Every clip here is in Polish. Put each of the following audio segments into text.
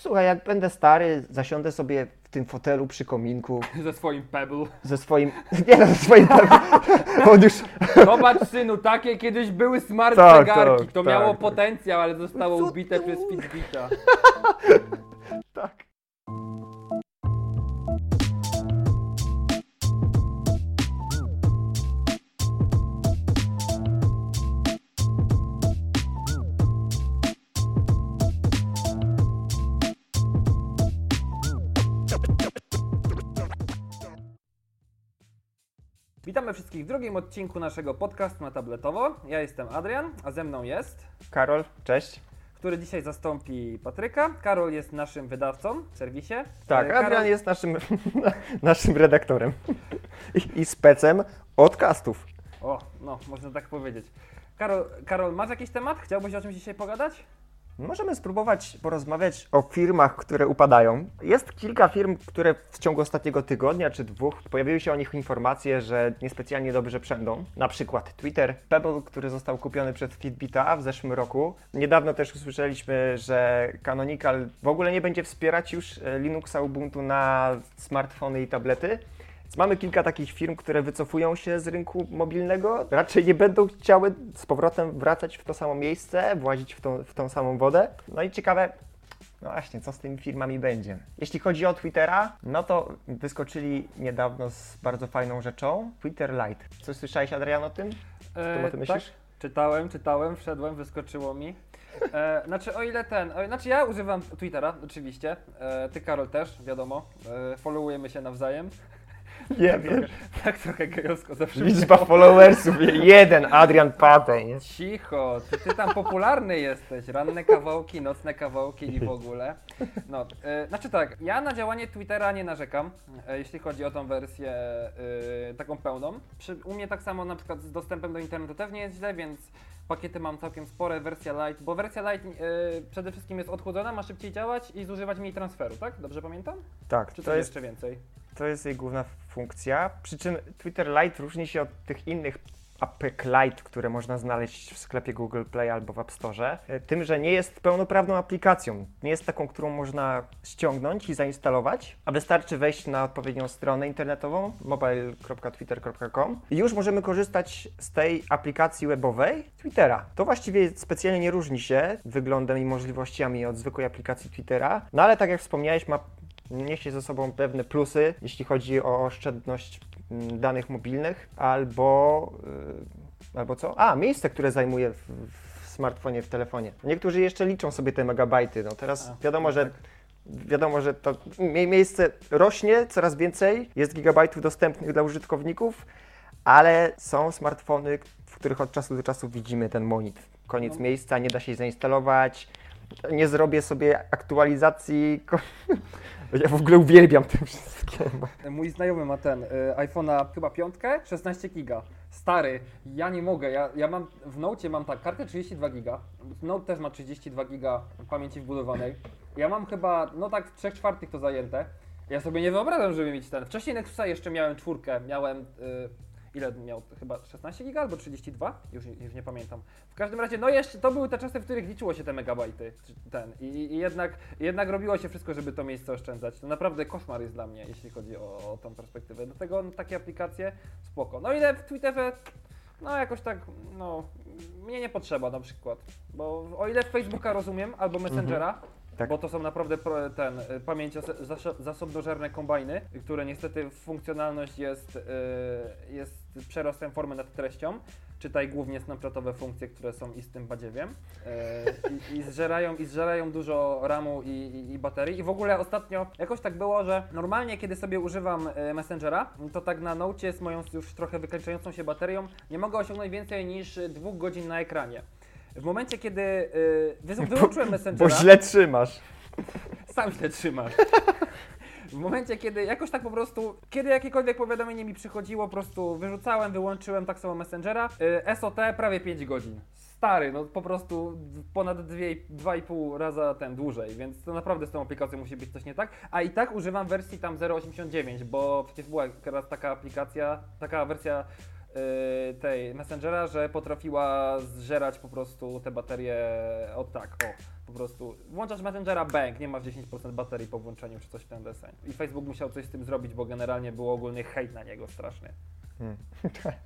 Słuchaj, jak będę stary, zasiądę sobie w tym fotelu przy kominku Ze swoim Pebble. ze swoim. Nie no, ze swoim. On już. Zobacz synu, takie kiedyś były smart Tak, zegarki. tak, to tak, miało potencjał, ale zostało Co ubite ty przez? Fitbita. Tak. Witamy wszystkich w drugim odcinku naszego podcastu na tabletowo. Ja jestem Adrian, a ze mną jest, Karol, cześć. który dzisiaj zastąpi Patryka. Karol jest naszym wydawcą w serwisie. Tak, E, Karol- Adrian jest naszym, naszym redaktorem I, i specem podcastów. O, no, można tak powiedzieć. Karol, Karol, masz jakiś temat? Chciałbyś o czymś dzisiaj pogadać? Możemy spróbować porozmawiać o firmach, które upadają. Jest kilka firm, które w ciągu ostatniego tygodnia czy dwóch pojawiły się o nich informacje, że niespecjalnie dobrze przędą. Na przykład Twitter, Pebble, który został kupiony przez Fitbita w zeszłym roku. Niedawno też usłyszeliśmy, że Canonical w ogóle nie będzie wspierać już e, Linuxa Ubuntu na smartfony i tablety. Mamy kilka takich firm, które wycofują się z rynku mobilnego. Raczej nie będą chciały z powrotem wracać w to samo miejsce, włazić w tą, w tą samą wodę. No i ciekawe, no właśnie, co z tymi firmami będzie. Jeśli chodzi o Twittera, no to wyskoczyli niedawno z bardzo fajną rzeczą. Twitter Lite. Coś słyszałeś, Adrian, o tym? E, ty o tym myślisz? Tak, czytałem, czytałem, wszedłem, wyskoczyło mi. E, znaczy o ile ten, o, znaczy ja używam Twittera oczywiście, e, ty Karol też, wiadomo, e, followujemy się nawzajem. Nie wiem. Tak trochę gejowsko zawsze Liczba brzmiało. followersów, jeden, Adrian Patej, nie? Cicho, ty, ty tam popularny jesteś, ranne kawałki, nocne kawałki i w ogóle. No, e, znaczy tak, ja na działanie Twittera nie narzekam, e, jeśli chodzi o tą wersję e, taką pełną. Przy, u mnie tak samo na przykład z dostępem do internetu też nie jest źle, więc pakiety mam całkiem spore, wersja Lite, bo wersja Lite e, przede wszystkim jest odchłodzona, ma szybciej działać i zużywać mniej transferu, tak? Dobrze pamiętam? Tak, Czy to jest jeszcze więcej? To jest jej główna funkcja. Przy czym Twitter Lite różni się od tych innych apek Lite, które można znaleźć w sklepie Google Play albo w App Store, e, tym, że nie jest pełnoprawną aplikacją. Nie jest taką, którą można ściągnąć i zainstalować, a wystarczy wejść na odpowiednią stronę internetową mobile.twitter.com i już możemy korzystać z tej aplikacji webowej Twittera. To właściwie specjalnie nie różni się wyglądem i możliwościami od zwykłej aplikacji Twittera, no ale tak jak wspomniałeś, ma niesie ze sobą pewne plusy, jeśli chodzi o oszczędność mm, danych mobilnych, albo, y, albo co? A, miejsce, które zajmuje w, w smartfonie, w telefonie. Niektórzy jeszcze liczą sobie te megabajty. No teraz A, wiadomo, no że tak. wiadomo, że to mie- miejsce rośnie coraz więcej, jest gigabajtów dostępnych dla użytkowników, ale są smartfony, w których od czasu do czasu widzimy ten monit. Koniec No. miejsca, nie da się zainstalować, nie zrobię sobie aktualizacji. Ja w ogóle uwielbiam te wszystkie. Mój znajomy ma ten y, iPhone'a chyba piątkę, 16 giga. Stary, ja nie mogę. Ja, ja mam w Note mam tak kartę 32 giga. Note też ma 32 giga pamięci wbudowanej. Ja mam chyba, no tak w 3 czwartych to zajęte. Ja sobie nie wyobrażam, żeby mieć ten. Wcześniej Nexusa jeszcze miałem czwórkę, miałem. Y, ile miał? Chyba 16 giga albo 32? Już, już nie pamiętam. W każdym razie, no jeszcze to były te czasy, w których liczyło się te megabajty. Ten. I, i jednak, jednak robiło się wszystko, żeby to miejsce oszczędzać. To naprawdę koszmar jest dla mnie, jeśli chodzi o, o tą perspektywę. Dlatego no, takie aplikacje spoko. No ile w Twitterze, no jakoś tak, no mnie nie potrzeba na przykład. Bo o ile Facebooka rozumiem, albo Messengera, Tak. bo to są naprawdę ten, y, pamięć zasobnożerne kombajny, które niestety funkcjonalność jest, y, jest przerostem formy nad treścią. Czytaj głównie snapchatowe funkcje, które są istym badziewiem y, i, i, zżerają, i zżerają dużo ramu i, i, i baterii. I w ogóle ostatnio jakoś tak było, że normalnie kiedy sobie używam Messengera, to tak na Nocie z moją już trochę wykańczającą się baterią nie mogę osiągnąć więcej niż dwóch godzin na ekranie. W momencie, kiedy y, wy- wyłączyłem Messengera... Bo źle trzymasz. Sam źle trzymasz. W momencie, kiedy jakoś tak po prostu, kiedy jakiekolwiek powiadomienie mi przychodziło, po prostu wyrzucałem, wyłączyłem tak samo Messengera. Y, SOT prawie 5 godzin. Stary, no po prostu ponad dwie- 2,5 raza ten dłużej, więc to naprawdę z tą aplikacją musi być coś nie tak. A i tak używam wersji tam 0.89, bo przecież była teraz taka aplikacja, taka wersja yy, tej Messengera, że potrafiła zżerać po prostu te baterie od tak, o, po prostu włączasz Messengera, bang, nie masz 10% baterii po włączeniu czy coś w ten deseń. I Facebook musiał coś z tym zrobić, bo generalnie był ogólny hejt na niego straszny. Hmm.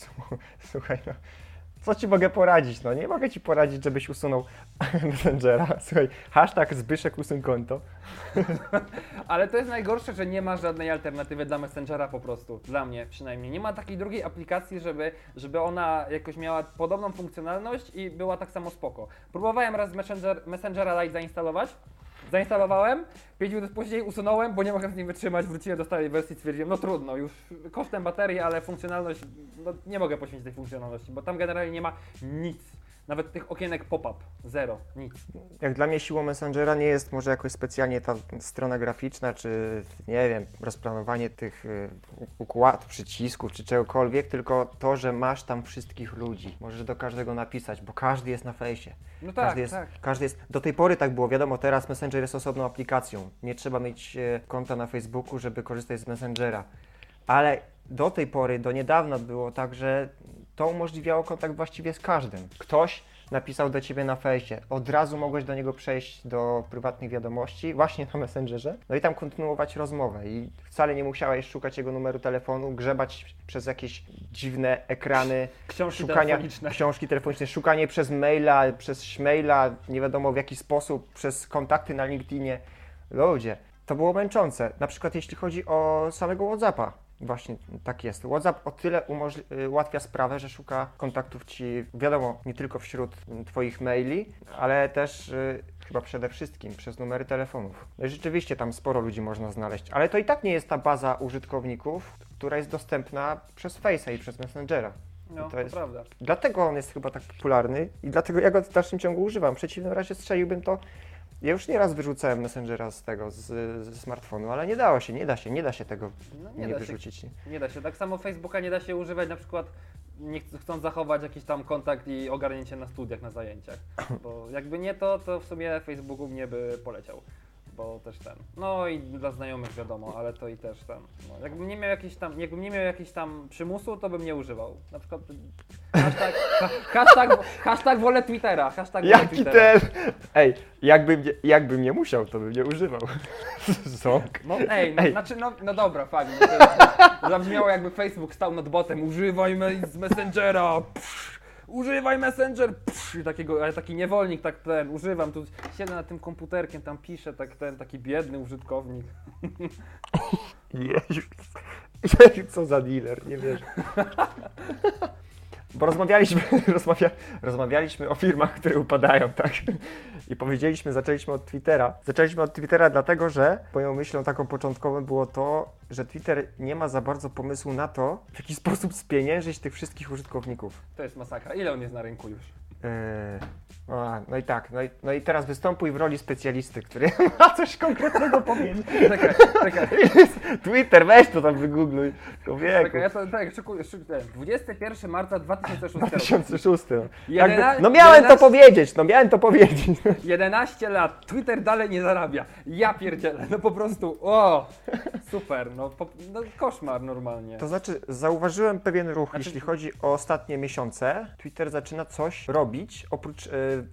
Słu- Słuchaj, no. Co ci mogę poradzić? No nie mogę ci poradzić, żebyś usunął Messengera. Słuchaj, hashtag Zbyszek usuń konto. Ale to jest najgorsze, że nie ma żadnej alternatywy dla Messengera po prostu. Dla mnie przynajmniej. Nie ma takiej drugiej aplikacji, żeby, żeby ona jakoś miała podobną funkcjonalność i była tak samo spoko. Próbowałem raz Messenger, Messengera Lite zainstalować. Zainstalowałem, 5 minut później usunąłem, bo nie mogłem z nim wytrzymać, wróciłem do starej wersji, stwierdziłem, no trudno, już kosztem baterii, ale funkcjonalność, no nie mogę poświęcić tej funkcjonalności, bo tam generalnie nie ma nic. Nawet tych okienek pop-up, zero, nic. Jak dla mnie siłą Messengera nie jest może jakoś specjalnie ta strona graficzna, czy nie wiem, rozplanowanie tych y, układów, przycisków, czy czegokolwiek, tylko to, że masz tam wszystkich ludzi. Możesz do każdego napisać, bo każdy jest na fejsie. No tak, każdy, jest, tak. każdy jest. Do tej pory tak było, wiadomo, teraz Messenger jest osobną aplikacją. Nie trzeba mieć e, konta na Facebooku, żeby korzystać z Messengera. Ale do tej pory, do niedawna było tak, że to umożliwiało kontakt właściwie z każdym. Ktoś napisał do ciebie na fejsie, od razu mogłeś do niego przejść do prywatnych wiadomości, właśnie na Messengerze, no i tam kontynuować rozmowę. I wcale nie musiałeś szukać jego numeru telefonu, grzebać przez jakieś dziwne ekrany, Książki szukania telefoniczne. książki telefoniczne, szukanie przez maila, przez śmaila, nie wiadomo w jaki sposób, przez kontakty na LinkedInie. Ludzie, to było męczące. Na przykład jeśli chodzi o samego WhatsAppa. Właśnie tak jest. WhatsApp o tyle y, ułatwia sprawę, że szuka kontaktów ci, wiadomo, nie tylko wśród Twoich maili, ale też y, chyba przede wszystkim przez numery telefonów. No i rzeczywiście tam sporo ludzi można znaleźć, ale to i tak nie jest ta baza użytkowników, która jest dostępna przez Face'a i przez Messengera. No, to to, jest- prawda. Dlatego on jest chyba tak popularny i dlatego ja go w dalszym ciągu używam. W przeciwnym razie strzeliłbym to. Ja już nieraz wyrzucałem Messengera z tego, z, ze smartfonu, ale nie dało się, nie da się, nie da się tego No, nie, nie, da się, wyrzucić. nie da się. Tak samo Facebooka nie da się używać na przykład nie ch- chcąc zachować jakiś tam kontakt i ogarnięcie na studiach, na zajęciach. Bo jakby nie to, to w sumie Facebooku mnie by poleciał. Bo też ten. No i dla znajomych wiadomo, ale to i też ten. No, jakbym nie miał jakiś tam, jakbym nie miał jakiś tam przymusu, to bym nie używał. Na przykład hashtag, ha, hashtag, hashtag wolę Twittera. Hashtag wolę Jaki Twittera. ten? Ej, jakbym nie, jakbym nie musiał, to bym nie używał. Ząg. No ej, no, Ej. znaczy no, no dobra, fajnie. No to jest, zabrzmiało jakby Facebook stał nad botem, używaj me- z Messengera, psz, używaj Messenger, psz, takiego, ale taki niewolnik tak ten, używam, tu siedzę nad tym komputerkiem, tam piszę, tak ten, taki biedny użytkownik. Jeju, Jeju, co za dealer, nie wiesz. Bo rozmawialiśmy, rozmawia, rozmawialiśmy o firmach, które upadają, tak? I powiedzieliśmy, zaczęliśmy od Twittera. Zaczęliśmy od Twittera dlatego, że moją myślą taką początkową było to, że Twitter nie ma za bardzo pomysłu na to, w jaki sposób spieniężyć tych wszystkich użytkowników. To jest masakra. Ile on jest na rynku już? Yy, a, no i tak, no i, no i teraz występuj w roli specjalisty, który ma coś konkretnego powiedzieć. Czekaj, czekaj, Twitter, weź to tam wygoogluj. Człowieku. czekaj, ja to tak, szykuję, szykuję. 21 marca 2006 roku. 2006. No. Jakby, no miałem to 11 powiedzieć, no miałem to powiedzieć. 11 lat, Twitter dalej nie zarabia. Ja pierdzielę, no po prostu, o, super, no, po, no koszmar normalnie. To znaczy, zauważyłem pewien ruch, Znaczy- jeśli chodzi o ostatnie miesiące. Twitter zaczyna coś robić, oprócz y,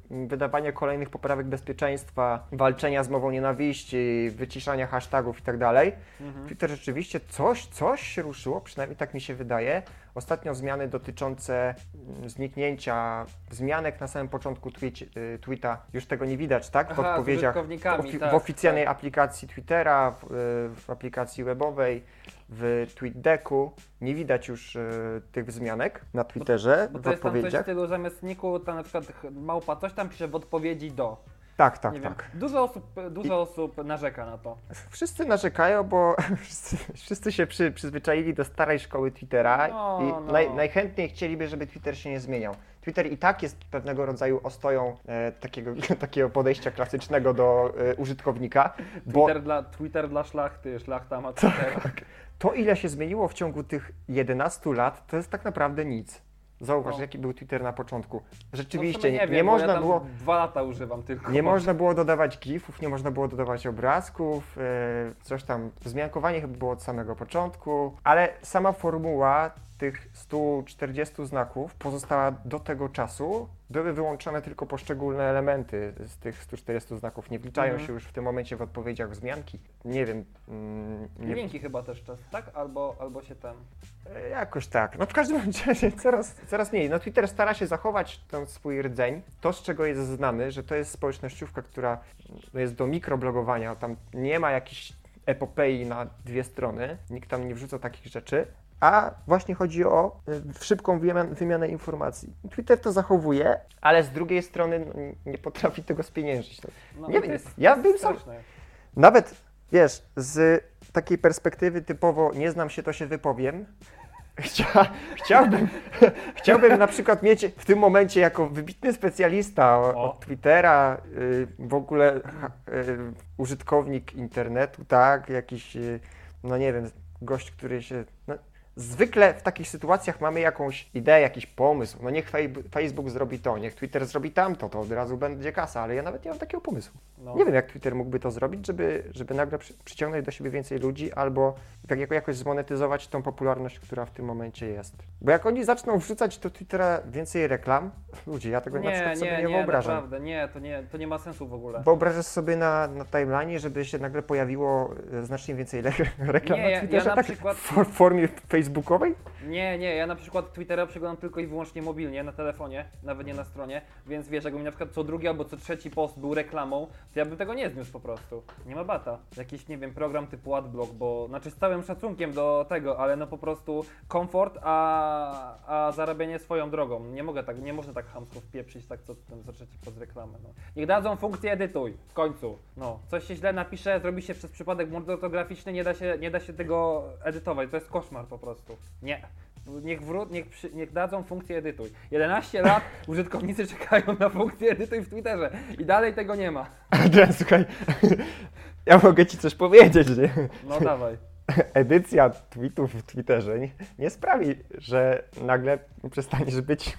wydawania kolejnych poprawek bezpieczeństwa, walczenia z mową nienawiści, wyciszania hashtagów i tak. Mhm. Twitter rzeczywiście coś, coś się ruszyło, przynajmniej tak mi się wydaje. Ostatnio zmiany dotyczące mm, zniknięcia wzmianek na samym początku tweet, y, tweeta, już tego nie widać, tak? W Aha, odpowiedziach w, tak, w oficjalnej tak. aplikacji Twittera, w, y, w aplikacji webowej, w TweetDecku nie widać już y, tych wzmianek na Twitterze Bo w to jest tam coś w odpowiedziach. stylu zamiast niku, tam na przykład małpa coś tam pisze w odpowiedzi do. Tak, tak, nie wiem. tak. Dużo osób, dużo osób narzeka na to. Wszyscy narzekają, bo wszyscy, wszyscy się przy, przyzwyczaili do starej szkoły Twittera No, i no. Naj, najchętniej chcieliby, żeby Twitter się nie zmieniał. Twitter i tak jest pewnego rodzaju ostoją e, takiego, takiego podejścia klasycznego do e, użytkownika, bo Twitter dla, Twitter dla szlachty, szlachta ma Twittera. to ile się zmieniło w ciągu tych 11 lat, to jest tak naprawdę nic. Zauważ, No. jaki był Twitter na początku. No Rzeczywiście, sumie nie, nie, wiem, można ja było... dwa lata używam tylko. Nie można było dodawać gifów, nie można było dodawać obrazków, e, coś tam, wzmiankowanie chyba było od samego początku, ale sama formuła tych 140 znaków pozostała do tego czasu, były wyłączone tylko poszczególne elementy z tych 140 znaków. Nie wliczają Mhm. się już w tym momencie w odpowiedziach wzmianki. Nie wiem. mm, Nie, chyba też czas, tak? Albo, albo się ten. E, Jakoś tak. No w każdym razie coraz, coraz mniej. No Twitter stara się zachować ten swój rdzeń, to z czego jest znany, że to jest społecznościówka, która no, jest do mikroblogowania, tam nie ma jakichś epopei na dwie strony, nikt tam nie wrzuca takich rzeczy, a właśnie chodzi o y, szybką wymian- wymianę informacji. Twitter to zachowuje, ale z drugiej strony no, nie potrafi tego spieniężyć. No, No, Nie to wiem, jest, ja bym sam-. Nawet, wiesz, z takiej perspektywy typowo nie znam się, to się wypowiem. Chcia, chciałbym, chciałbym na przykład mieć w tym momencie jako wybitny specjalista od Twittera, y, w ogóle y, użytkownik internetu, tak, jakiś, y, no nie wiem, gość, który się... No, Zwykle w takich sytuacjach mamy jakąś ideę, jakiś pomysł. No niech Facebook zrobi to, niech Twitter zrobi tamto, to od razu będzie kasa, ale ja nawet nie mam takiego pomysłu. No. Nie wiem, jak Twitter mógłby to zrobić, żeby, żeby nagle przy, przyciągnąć do siebie więcej ludzi albo jak, jako- jakoś zmonetyzować tą popularność, która w tym momencie jest. Bo jak oni zaczną wrzucać do Twittera więcej reklam, ludzie, ja tego na Nie, przykład sobie nie, nie, nie, wyobrażam. naprawdę, nie to, nie, to nie ma sensu w ogóle. Wyobrażasz sobie na, na timeline, żeby się nagle pojawiło e, znacznie więcej reklam Nie, ja- na ja Twitterze, na tak przykład- w for- formie facebookowej? Nie, nie, ja na przykład Twittera przeglądam tylko i wyłącznie mobilnie, na telefonie, nawet nie na stronie, więc wiesz, jakby mi na przykład co drugi albo co trzeci post był reklamą, to ja bym tego nie zniósł po prostu. Nie ma bata. Jakiś, nie wiem, program typu AdBlock, bo, znaczy z całym szacunkiem do tego, ale no po prostu komfort, a, a zarabianie swoją drogą. Nie mogę tak, nie można tak chamsko wpieprzyć tak co, co trzeci post reklamę, no. Niech dadzą funkcję edytuj, w końcu. No, coś się źle napisze, zrobi się przez przypadek błąd ortograficzny, nie da się, nie da się tego edytować, to jest koszmar po prostu. Nie. Niech, wró- niech, przy, niech dadzą funkcję edytuj. 11 lat użytkownicy czekają na funkcję edytuj w Twitterze i dalej tego nie ma. Adrian, słuchaj, ja mogę ci coś powiedzieć, że No dawaj. edycja tweetów w Twitterze nie, nie sprawi, że nagle przestaniesz być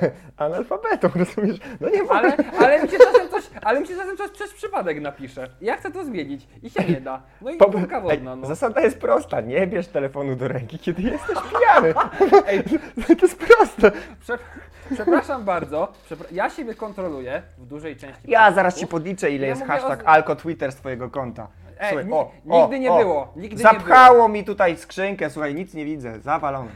analfabetą, rozumiesz? No nie ma. Ale, ale mi się czasem coś, ale mi się czasem coś przez przypadek napisze. Ja chcę to zmienić i się nie da. No i Po- kulka Ej, wodna, no. Zasada jest prosta, nie bierz telefonu do ręki, kiedy jesteś pijany. Ej, To jest proste. prze, przepraszam bardzo, przepra ja siebie kontroluję w dużej części. Ja zaraz ci podliczę, ile Ja jest hashtag o- alko Twitter z twojego konta. Ej, Słuchaj, ni- o, nigdy o, nie o. było, nigdy nie Zapchało mi tutaj skrzynkę, słuchaj, nic nie widzę, zawalone.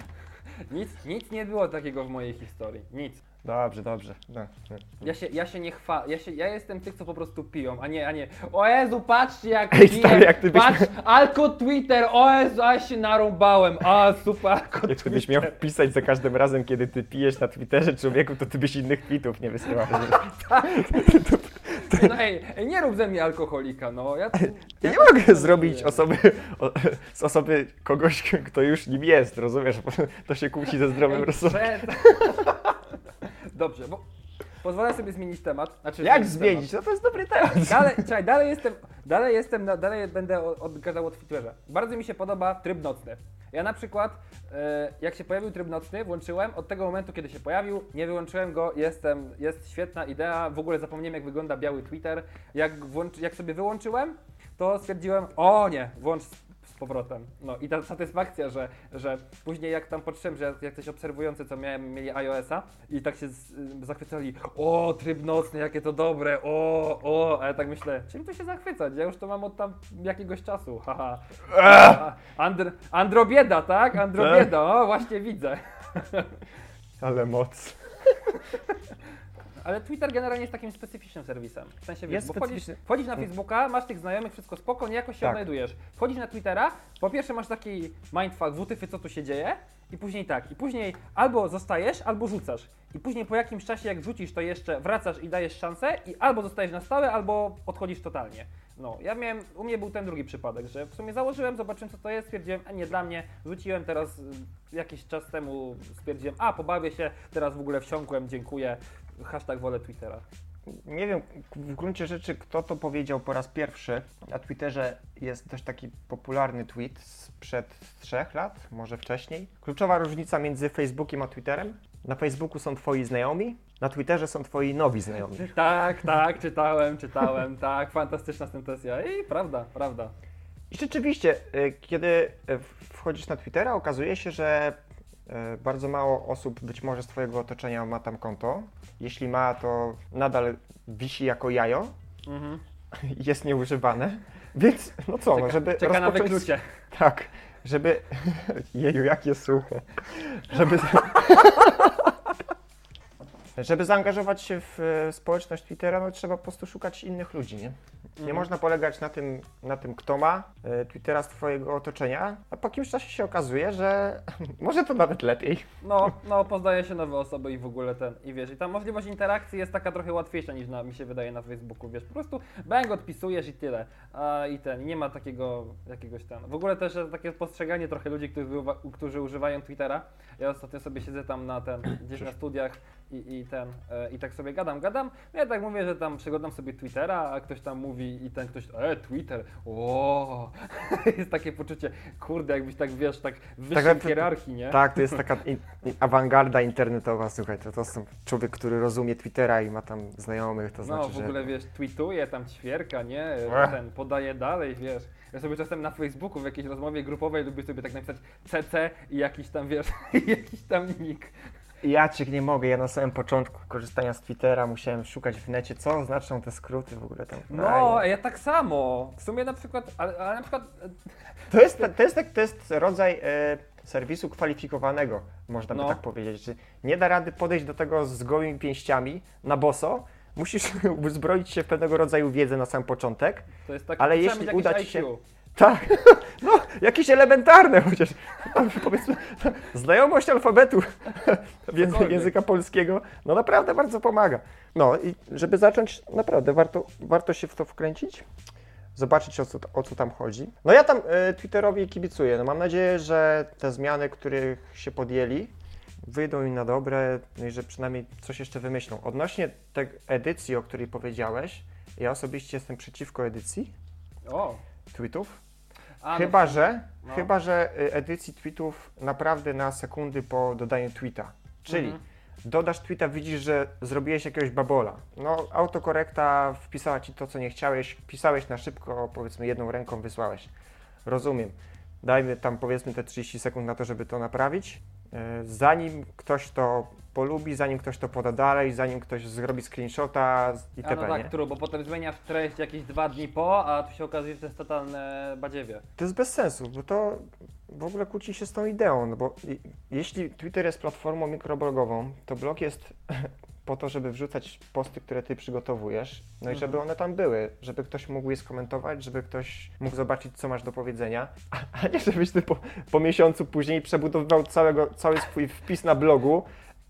Nic, nic nie było takiego w mojej historii. Nic. Dobrze, dobrze. No, no. Ja się, ja się nie chwalę, ja, się, ja jestem tych, co po prostu piją, a nie, a nie, o Jezu, patrzcie jak Ej, piję, stary, jak ty byś- patrz, alko Twitter, o Jezu, a się narąbałem, a super, alko Jak ty byś miał pisać za każdym razem, kiedy ty pijesz na Twitterze człowieku, to ty byś innych tweetów nie wysyłał. No ej, ej, nie rób ze mnie alkoholika, no, ja... Ja nie mogę zrobić osoby, o, z osoby kogoś, kto już nim jest, rozumiesz? To się kłóci ze zdrowym rozsądkiem. Dobrze, bo pozwolę sobie zmienić temat. Znaczy, Jak temat. zmienić? No to jest dobry temat. Dalej, czekaj, dalej jestem, dalej jestem, dalej będę odgadał o Twitterze. Bardzo mi się podoba tryb nocny. Ja na przykład, e, jak się pojawił tryb nocny, włączyłem, od tego momentu, kiedy się pojawił, nie wyłączyłem go, jestem, jest świetna idea, w ogóle zapomniałem, jak wygląda biały Twitter. Jak, włączy, jak sobie wyłączyłem, to stwierdziłem, o nie, włącz powrotem. No i ta satysfakcja, że, że później jak tam patrzyłem, że jak coś obserwujący, co miałem, mieli iOS-a i tak się z, y, zachwycali, o, tryb nocny, jakie to dobre, o, o, a ja tak myślę, czym tu się zachwycać? Ja już to mam od tam jakiegoś czasu, haha. Andr, androbieda, tak? Androbieda, o, właśnie widzę. Ale moc. Ale Twitter generalnie jest takim specyficznym serwisem. W sensie, wiesz, Jest bo wchodzisz, specyficzny. wchodzisz na Facebooka, masz tych znajomych, wszystko spoko, niejako się Tak. odnajdujesz. Wchodzisz na Twittera, po pierwsze masz taki mindfuck, wutyfy, co tu się dzieje, i później tak, i później albo zostajesz, albo rzucasz. I później po jakimś czasie, jak wrzucisz, to jeszcze wracasz i dajesz szansę i albo zostajesz na stałe, albo odchodzisz totalnie. No, ja miałem, u mnie był ten drugi przypadek, że w sumie założyłem, zobaczyłem co to jest, stwierdziłem, a nie dla mnie, wrzuciłem teraz y, jakiś czas temu, stwierdziłem, a pobawię się, teraz w ogóle wsiąkłem, dziękuję, hashtag wolę Twittera. Nie wiem w gruncie rzeczy, kto to powiedział po raz pierwszy. Na Twitterze jest dość taki popularny tweet sprzed trzech lat, może wcześniej. Kluczowa różnica między Facebookiem a Twitterem. Na Facebooku są twoi znajomi, na Twitterze są twoi nowi znajomi. Tak, tak, czytałem, czytałem, tak, fantastyczna sentencja. I prawda, prawda. I rzeczywiście, y, kiedy y, wchodzisz na Twittera, okazuje się, że E, Bardzo mało osób, być może z Twojego otoczenia ma tam konto. Jeśli ma, to nadal wisi jako jajo Mhm. jest nieużywane. Więc no co, no, żeby Czeka na rozpocząć... wyklucie. Tak, żeby... Jeju, jakie suche. Żeby... Żeby zaangażować się w e, społeczność Twittera, no trzeba po prostu szukać innych ludzi, nie? Nie Mhm. można polegać na tym, na tym, kto ma e, Twittera z Twojego otoczenia, a po jakimś czasie się okazuje, że może to nawet lepiej. No, no, poznaje się nowe osoby i w ogóle ten, i wiesz, i ta możliwość interakcji jest taka trochę łatwiejsza niż na, mi się wydaje na Facebooku, wiesz, po prostu bang, odpisujesz i tyle, a i ten, nie ma takiego jakiegoś ten, w ogóle też jest takie postrzeganie trochę ludzi, którzy, uwa- którzy używają Twittera, ja ostatnio sobie siedzę tam na ten, gdzieś na studiach i, i ten, e, i tak sobie gadam, gadam, no ja tak mówię, że tam przeglądam sobie Twittera, a ktoś tam mówi i ten ktoś, e, Twitter, o, jest takie poczucie, kurde, jakbyś tak, wiesz, tak wyższej Tak, to- hierarchii, nie? Tak, to jest taka in, in, awangarda internetowa, słuchaj, to, to jest człowiek, który rozumie Twittera i ma tam znajomych, to No, znaczy, w ogóle że... wiesz, tweetuje tam ćwierka, nie? Ech. Ten podaje dalej, wiesz. Ja sobie czasem na Facebooku w jakiejś rozmowie grupowej lubię sobie tak napisać CC i jakiś tam, wiesz, jakiś tam nick. Ja cię nie mogę, ja na samym początku korzystania z Twittera musiałem szukać w necie, co znaczą te skróty w ogóle tam. No, ja tak samo. W sumie na przykład, ale, ale na przykład, e, To jest, to jest, to jest rodzaj e, serwisu kwalifikowanego, można by No. tak powiedzieć. Że nie da rady podejść do tego z gołymi pięściami na boso. Musisz uzbroić się w pewnego rodzaju wiedzę na sam początek. to jest tak, Ale jeśli uda ci IQ. Tak, no jakieś elementarne chociaż. Powiedzmy, znajomość alfabetu Cokolwiek. języka polskiego, no naprawdę bardzo pomaga. No i żeby zacząć, naprawdę warto, warto się w to wkręcić, zobaczyć o co, o co tam chodzi. No ja tam e, Twitterowi kibicuję. No mam nadzieję, że te zmiany, których się podjęli, wyjdą im na dobre no i że przynajmniej coś jeszcze wymyślą. Odnośnie tej edycji, o której powiedziałeś, ja osobiście jestem przeciwko edycji O, tweetów. A, no, chyba, że, no. chyba, że y, edycji tweetów naprawdę na sekundy po dodaniu tweeta. Czyli Mhm. dodasz tweeta, widzisz, że zrobiłeś jakiegoś babola. No, autokorekta wpisała ci to, co nie chciałeś, pisałeś na szybko, powiedzmy jedną ręką wysłałeś. Rozumiem. Dajmy tam powiedzmy te 30 sekund na to, żeby to naprawić. Y, Zanim ktoś to polubi, zanim ktoś to poda dalej, zanim ktoś zrobi screenshota A itp. no nie? tak, true, bo potem zmieniasz treść jakieś dwa dni po, a tu się okazuje, że to jest totalne badziewie. To jest bez sensu, bo to w ogóle kłóci się z tą ideą, no bo jeśli Twitter jest platformą mikroblogową, to blog jest po to, żeby wrzucać posty, które ty przygotowujesz, no i Mhm. żeby one tam były, żeby ktoś mógł je skomentować, żeby ktoś mógł zobaczyć, co masz do powiedzenia, a, a nie żebyś ty po, po miesiącu później przebudowywał całego, cały swój wpis na blogu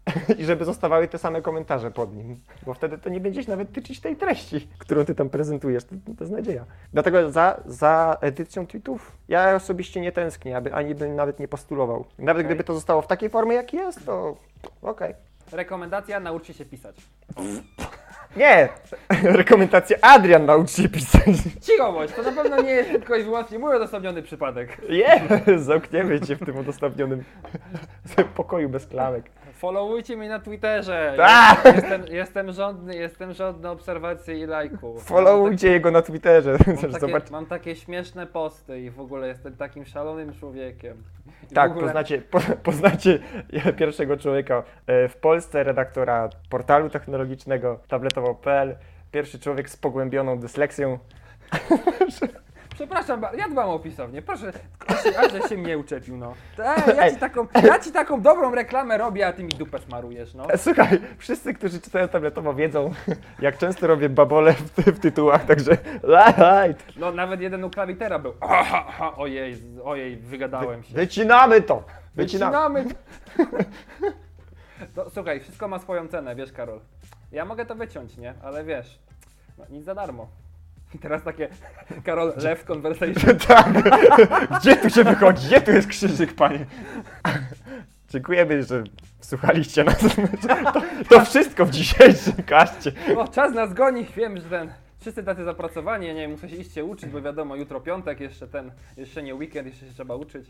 i żeby zostawały te same komentarze pod nim, bo wtedy to nie będziesz nawet tyczyć tej treści, którą ty tam prezentujesz, to, to jest nadzieja. Dlatego za, za edycją tweetów ja osobiście nie tęsknię, aby, ani bym nawet nie postulował. Nawet Okej. gdyby to zostało w takiej formie, jak jest, to okej. Rekomendacja, nauczcie się pisać. Nie! Rekomendacja Adrian naucz się pisać. Cicho bądź, to na pewno nie jest tylko i wyłącznie mój odosobniony przypadek. Nie! Zamkniemy cię w tym udostępnionym pokoju bez klamek. Followujcie mnie na Twitterze. Tak! Jestem, jestem rządny, jestem rządny obserwacji i lajków. Followujcie jego na Twitterze. Mam takie, mam takie śmieszne posty i w ogóle jestem takim szalonym człowiekiem. I Tak, ogóle, poznacie, po, poznacie pierwszego człowieka e, w Polsce, redaktora portalu technologicznego tabletowo.pl. Pierwszy człowiek z pogłębioną dysleksją. Przepraszam, ba- ja dbam o pisownię. Proszę, aż, aż żeś się mnie uczepił, no. Ej, ja, ci taką, ja ci taką dobrą reklamę robię, a ty mi dupę smarujesz, no. E, Słuchaj, wszyscy, którzy czytają tabletowo wiedzą, jak często robię babole w, w tytułach, także light. No nawet jeden u klawitera był. Aha, aha, ojej, ojej, wygadałem się. Wycinamy to! Wycinamy. Wycinamy. To, słuchaj, wszystko ma swoją cenę, wiesz Karol. Ja mogę to wyciąć, nie? Ale wiesz, no, nic za darmo. I teraz takie, Karol, left conversation. tak. Gdzie tu się wychodzi? Gdzie tu jest krzyżyk, panie? Dziękujemy, że słuchaliście nas. To, to wszystko w dzisiejszym kaście. O, czas nas goni, wiem, że ten, wszyscy tacy zapracowani, ja nie wiem, muszę się iść się uczyć, bo wiadomo, jutro piątek, jeszcze ten, jeszcze nie weekend, jeszcze się trzeba uczyć.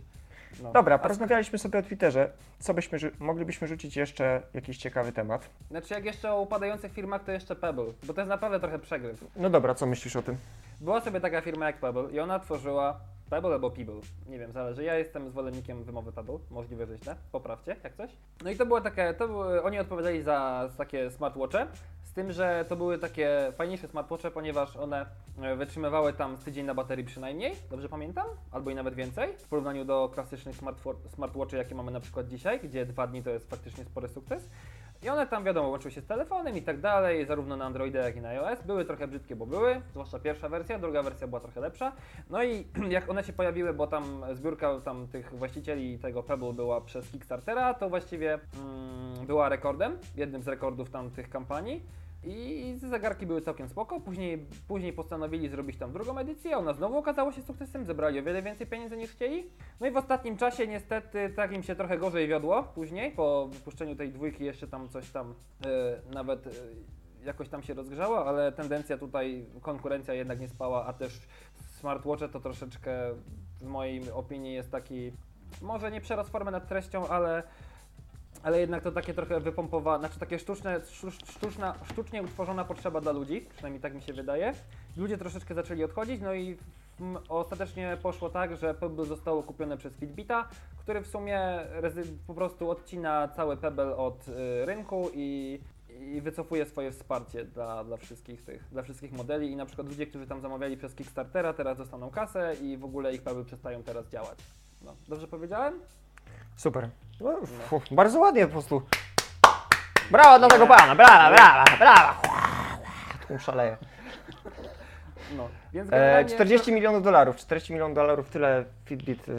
No. Dobra, porozmawialiśmy sobie o Twitterze. Co byśmy, moglibyśmy rzucić jeszcze jakiś ciekawy temat? Znaczy jak jeszcze o upadających firmach, to jeszcze Pebble, bo to jest naprawdę trochę przegryw. No dobra, co myślisz o tym? Była sobie taka firma jak Pebble i ona tworzyła Pebble albo Pebble, nie wiem, zależy. Ja jestem zwolennikiem wymowy Pebble, możliwe, że źle, poprawcie, jak coś. No i to było takie, to oni odpowiadali za takie smartwatche, z tym, że to były takie fajniejsze smartwatche, ponieważ one e, wytrzymywały tam tydzień na baterii przynajmniej, dobrze pamiętam, albo i nawet więcej, w porównaniu do klasycznych smartwatchy, jakie mamy na przykład dzisiaj, gdzie dwa dni to jest faktycznie spory sukces. I one tam, wiadomo, łączyły się z telefonem i tak dalej, zarówno na Androida, jak i na iOS. Były trochę brzydkie, bo były, zwłaszcza pierwsza wersja, druga wersja była trochę lepsza. No i jak one się pojawiły, bo tam zbiórka tam tych właścicieli tego Pebble była przez Kickstartera, to właściwie mm, była rekordem, jednym z rekordów tam tych kampanii. I zegarki były całkiem spoko. Później, później postanowili zrobić tam drugą edycję. Ona znowu okazała się sukcesem, zebrali o wiele więcej pieniędzy niż chcieli. No i w ostatnim czasie niestety tak im się trochę gorzej wiodło później. Po wypuszczeniu tej dwójki jeszcze tam coś tam e, nawet e, jakoś tam się rozgrzało, ale tendencja tutaj, konkurencja jednak nie spała, a też smartwatche to troszeczkę w mojej opinii jest taki, może nie przerost formy nad treścią, ale ale jednak to takie trochę wypompowane, znaczy takie sztuczne, sztucz- sztuczna, sztucznie utworzona potrzeba dla ludzi, przynajmniej tak mi się wydaje. Ludzie troszeczkę zaczęli odchodzić, no i ostatecznie poszło tak, że Pebble zostało kupione przez Fitbita, który w sumie po prostu odcina cały Pebble od y, rynku i, i wycofuje swoje wsparcie dla, dla, wszystkich tych, dla wszystkich modeli i na przykład ludzie, którzy tam zamawiali przez Kickstartera teraz dostaną kasę i w ogóle ich Pebble przestają teraz działać. No, dobrze powiedziałem? Super. No, fu, bardzo ładnie po prostu. Brawa dla tego pana, brawa, brawa, brawa. Tu szaleję. No, więc E, generalnie- 40 milionów dolarów, 40 milionów dolarów tyle Fitbit y,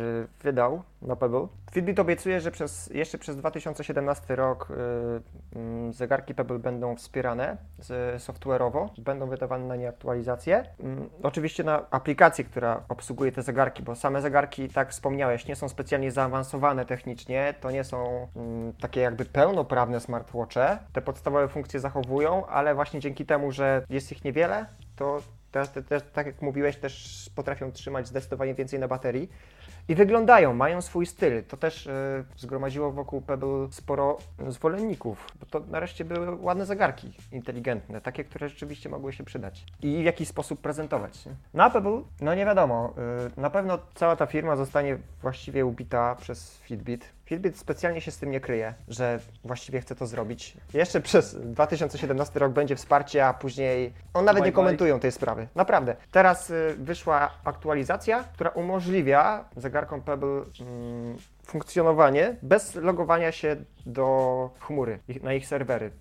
wydał na Pebble. Fitbit obiecuje, że przez, jeszcze przez 2017 rok y, mm, zegarki Pebble będą wspierane z, software'owo, będą wydawane na nie aktualizacje. Mm, oczywiście na aplikację, która obsługuje te zegarki, bo same zegarki, tak wspomniałeś, nie są specjalnie zaawansowane technicznie, to nie są mm, takie jakby pełnoprawne smartwatche. Te podstawowe funkcje zachowują, ale właśnie dzięki temu, że jest ich niewiele, to Teraz, te, te, tak jak mówiłeś, też potrafią trzymać zdecydowanie więcej na baterii i wyglądają, mają swój styl. To też y, zgromadziło wokół Pebble sporo zwolenników, bo to nareszcie były ładne zegarki inteligentne, takie, które rzeczywiście mogły się przydać i w jakiś sposób prezentować. Na Pebble, no nie wiadomo, y, na pewno cała ta firma zostanie właściwie ubita przez Fitbit. Fitbit specjalnie się z tym nie kryje, że właściwie chce to zrobić. Jeszcze przez 2017 rok będzie wsparcie, a później on nawet nie komentują tej sprawy. Naprawdę. Teraz y, wyszła aktualizacja, która umożliwia zegarkom Pebble mm, funkcjonowanie bez logowania się do chmury, na ich serwery.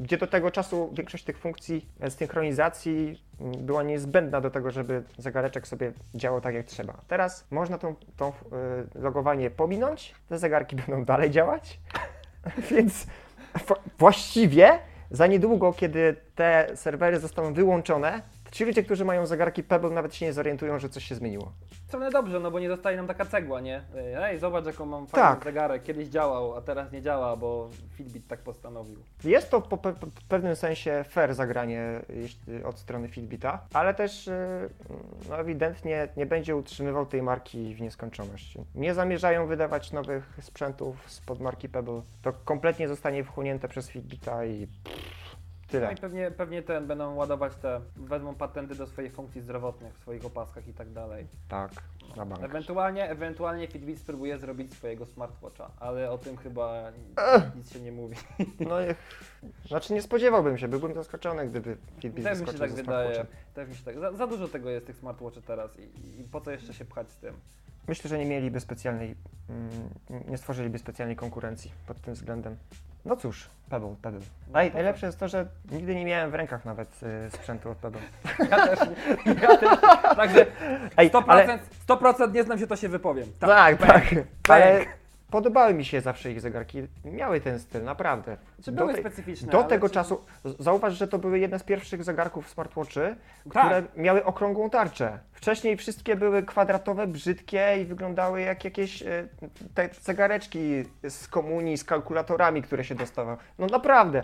Gdzie do tego czasu większość tych funkcji e, synchronizacji mm, była niezbędna do tego, żeby zegareczek sobie działał tak jak trzeba. Teraz można tą, tą y, logowanie pominąć, te zegarki będą dalej działać, więc właściwie za niedługo, kiedy te serwery zostaną wyłączone, to ci ludzie, którzy mają zegarki Pebble nawet się nie zorientują, że coś się zmieniło. W stronę dobrze, no bo nie zostaje nam taka cegła, nie? Ej, zobacz jaką mam fajny Tak. zegarek, kiedyś działał, a teraz nie działa, bo Fitbit tak postanowił. Jest to po pe pe- pewnym sensie fair zagranie od strony Fitbita, ale też yy, no, ewidentnie nie będzie utrzymywał tej marki w nieskończoność. Nie zamierzają wydawać nowych sprzętów spod marki Pebble. To kompletnie zostanie wchłonięte przez Fitbita i pff, No tyle. i pewnie, pewnie ten będą ładować te, wezmą patenty do swoich funkcji zdrowotnych w swoich opaskach i tak dalej. Tak, na bank. Ewentualnie, ewentualnie Fitbit spróbuje zrobić swojego smartwatcha, ale o tym chyba nic się nie mówi. No, i- znaczy nie spodziewałbym się, byłbym zaskoczony, gdyby Fitbit Też mi się tak wydaje. Też mi się tak. Za, za dużo tego jest tych smartwatchy teraz i, i po co jeszcze się pchać z tym? Myślę, że nie mieliby specjalnej, mm, nie stworzyliby specjalnej konkurencji pod tym względem. No cóż, Pebble, Pebble. Naj, co? najlepsze jest to, że nigdy nie miałem w rękach nawet y, sprzętu od Pebble. Ja też, ja też. Także Ej, 100%, ale, 100% nie znam się, to się wypowiem. tak, bang, tak, ale podobały mi się zawsze ich zegarki. Miały ten styl, naprawdę. Czy były tej- specyficzne? Do tego czy- czasu, zauważ, że to były jedne z pierwszych zegarków smartwatchy, Tak. które miały okrągłą tarczę. Wcześniej wszystkie były kwadratowe, brzydkie i wyglądały jak jakieś e, te zegareczki z komunii, z kalkulatorami, które się dostawało. No naprawdę,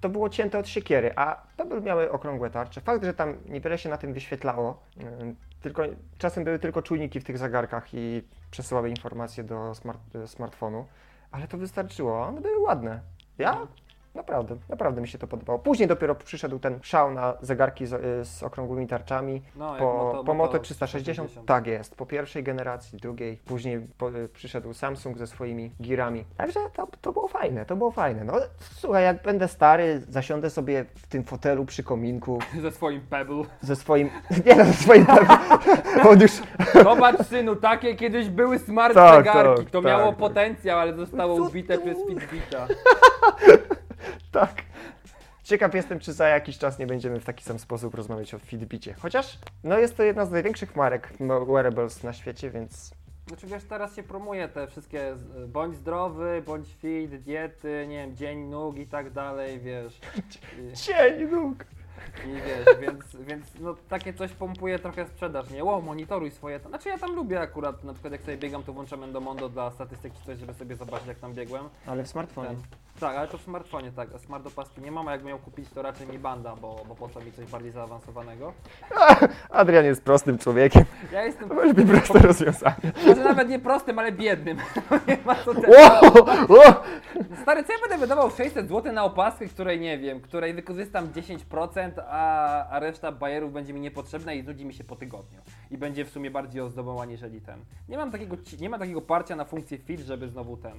to było cięte od siekiery, a Pebble miały okrągłe tarcze. Fakt, że tam niewiele się na tym wyświetlało, ym, tylko, czasem były tylko czujniki w tych zegarkach i przesyłały informacje do smart, e, smartfonu, ale to wystarczyło. One były ładne. Ja Naprawdę, naprawdę mi się to podobało. Później dopiero przyszedł ten szał na zegarki z, y, z okrągłymi tarczami. No, Po, Moto- po Moto Moto 360, tak jest, po pierwszej generacji, drugiej, później po, y, przyszedł Samsung ze swoimi girami. Także to, to było fajne, to było fajne. No słuchaj, jak będę stary, zasiądę sobie w tym fotelu przy kominku Ze swoim Pebble. ze swoim, nie no, ze swoim, on już, Zobacz synu, takie kiedyś były smart Tak, zegarki. tak, to tak, miało potencjał, ale zostało Co ubite ty przez? Fitbita. tak. Ciekaw jestem, czy za jakiś czas nie będziemy w taki sam sposób rozmawiać o Fitbicie. Chociaż, no jest to jedna z największych marek wearables na świecie, więc Znaczy wiesz, teraz się promuje te wszystkie z- bądź zdrowy, bądź fit, diety, nie wiem, dzień nóg i tak dalej, wiesz. I, cień nóg. I wiesz, więc, więc no takie coś pompuje trochę sprzedaż, nie? Ło, monitoruj swoje. Znaczy ja tam lubię akurat, na przykład jak sobie biegam, to włączam Endomondo dla statystyk czy coś, żeby sobie zobaczyć jak tam biegłem. Ale w smartfonie. Ten. Tak, ale to w smartfonie, tak. Smart opaski nie mam, a jak miał kupić, to raczej mi banda, bo, bo po co mi coś bardziej zaawansowanego. Adrian jest prostym człowiekiem. Ja jestem Weźmy proste rozwiązanie. może nawet nie prostym, ale biednym. nie ma co te... Wow! O! Stary, co ja będę wydawał 600 zł na opaskę, której nie wiem, której wykorzystam 10%, a, a reszta bajerów będzie mi niepotrzebna i znudzi mi się po tygodniu. I będzie w sumie bardziej ozdobą aniżeli ten. Nie mam takiego, nie ma takiego parcia na funkcję fit, żeby znowu ten.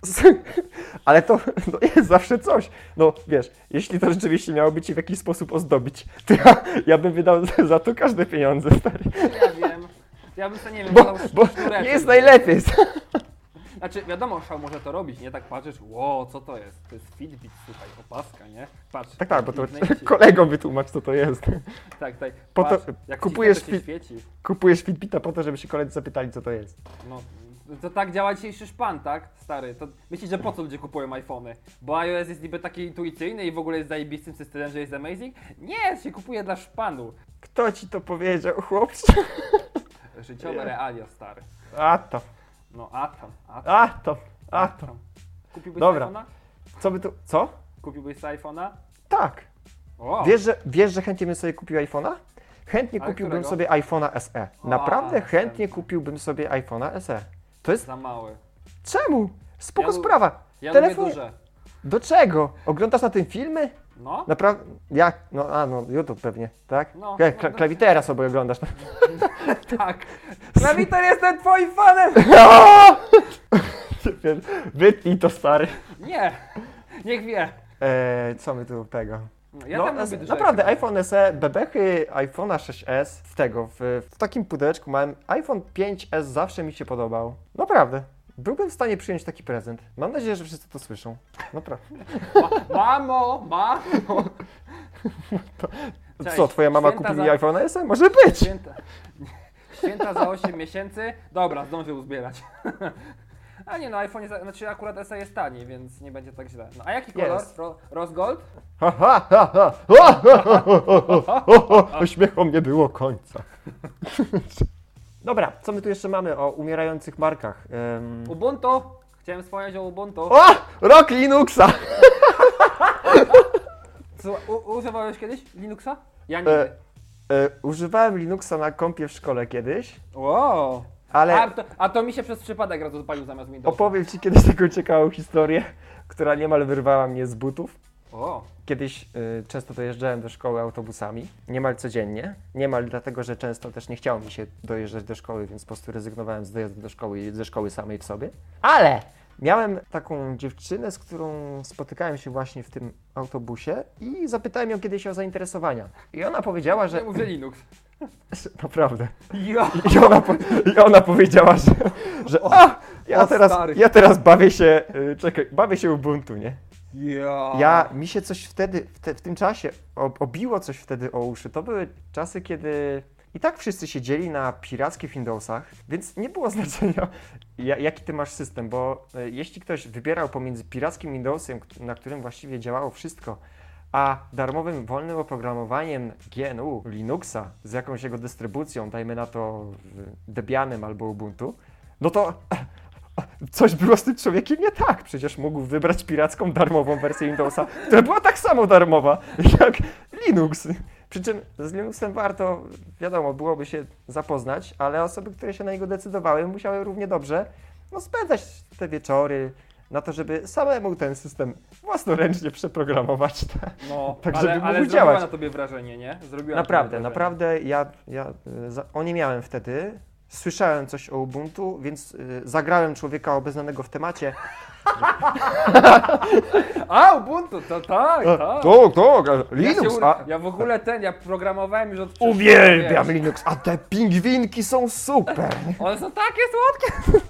Ale to no jest zawsze coś. No wiesz, jeśli to rzeczywiście miałoby ci w jakiś sposób ozdobić, to ja, ja bym wydał za, to każde pieniądze, stary. Ja wiem. Ja bym sobie nie wiem, Bo, bo nie jest najlepiej. Znaczy, wiadomo, szał może to robić, nie? Tak patrzysz, ło, co to jest? To jest Fitbit, słuchaj, opaska, nie? Patrz. Tak, tak, bo to ci- kolegom wytłumacz, co to jest. Tak, tak. po to- Patrz, jak kupujesz kliknę, to świeci. Kupujesz Fitbita po to, żeby się koledzy zapytali, co to jest. No, to tak działa dzisiejszy szpan, tak? Stary, to myślisz, że po co ludzie kupują iPhony? Bo iOS jest niby taki intuicyjny i w ogóle jest zajebistym systemem, że jest amazing? Nie, się kupuje dla szpanu. Kto ci to powiedział, chłopcze? Życiowe realia, stary. A to, No, a tam, a tam. a to, a to. Kupiłbyś Dobra. iPhone'a? Co by tu, co? Kupiłbyś iPhone'a? Tak. O, Wiesz, że, wiesz, że chętnie bym sobie kupił iPhone'a? Chętnie Ale kupiłbym którego? sobie iPhone'a SE. Naprawdę A, chętnie ten. kupiłbym sobie iPhone'a SE. To jest... za mały. Czemu? Spoko Ja sprawa. Ja Telefon-. Do czego? Oglądasz na tym filmy? No, Naprawdę? Jak? No, a no, YouTube pewnie, tak? No, no, kla- no. klawitera sobie oglądasz. tak. Klawiter jestem twoim fanem! Wytnij to, stary. Nie, niech wie. Eee, co my tu tego? No, Ja no, duże naprawdę, iPhone SE, bebechy iPhone'a 6s w tego, w, w takim pudełeczku małym. iPhone 5s zawsze mi się podobał. Naprawdę. Byłbym w stanie przyjąć taki prezent. Mam nadzieję, że wszyscy to słyszą. Naprawdę. Ma, mamo, mamo. Cześć. Co, twoja mama Święta kupi mi za- iPhone'a SE? Może być. Święta, święta za 8 miesięcy. Dobra, zdążę uzbierać. A nie no, iPhone jest, znaczy akurat SE jest tani, więc nie będzie tak źle. No a jaki kolor? Jest. Ro, rose gold? Ha, ha, ha, ha. O, ho, ho, ho, ho, ho, ho. Śmiechom nie było końca. Dobra, co my tu jeszcze mamy o umierających markach? Ubuntu. Chciałem wspomnieć o Ubuntu. O! Rok Linuxa! Co, u, używałeś kiedyś Linuxa? Ja nie. E, e, używałem Linuxa na kompie w szkole kiedyś, Wow. ale A, to, a to mi się przez przypadek raz odpalił zamiast Windowsa. opowiem Ci kiedyś taką ciekawą historię, która niemal wyrwała mnie z butów. O. Kiedyś y, często dojeżdżałem do szkoły autobusami, niemal codziennie. Niemal dlatego, że często też nie chciało mi się dojeżdżać do szkoły, więc po prostu rezygnowałem z dojazdu do szkoły i ze szkoły samej w sobie. Ale miałem taką dziewczynę, z którą spotykałem się właśnie w tym autobusie i zapytałem ją kiedyś o zainteresowania. I ona powiedziała, że... Ja mówię Linux. Naprawdę. Ja. I ona, po, i ona powiedziała, że, że a, ja, o teraz, ja teraz bawię się, y, czekaj, bawię się Ubuntu, nie? Ja. Mi się coś wtedy, w, te, w tym czasie obiło coś wtedy o uszy. To były czasy, kiedy i tak wszyscy siedzieli na pirackich Windowsach, więc nie było znaczenia, ja, jaki ty masz system, bo e, jeśli ktoś wybierał pomiędzy pirackim Windowsem, na którym właściwie działało wszystko, a darmowym, wolnym oprogramowaniem GNU, Linuxa, z jakąś jego dystrybucją, dajmy na to Debianem albo Ubuntu, no to coś było z tym człowiekiem nie tak. Przecież mógł wybrać piracką, darmową wersję Windowsa, która była tak samo darmowa jak Linux. Przy czym z Linuxem warto, wiadomo, byłoby się zapoznać, ale osoby, które się na niego decydowały, musiały równie dobrze no, spędzać te wieczory, na to, żeby samemu ten system własnoręcznie przeprogramować. Tak? No, Tak, ale, żeby ale mógł zrobiła działać. na tobie wrażenie, nie? Zrobiła na Naprawdę, naprawdę ja, ja za, o nie miałem wtedy. Słyszałem coś o Ubuntu, więc y, zagrałem człowieka obeznanego w temacie. A, Ubuntu, to tak, A, tak. Tak, tak, a Ja, Linux, się, a ja w ogóle ten, ja programowałem już od uwielbiam wiesz. Linux, a te pingwinki są super. One są takie słodkie.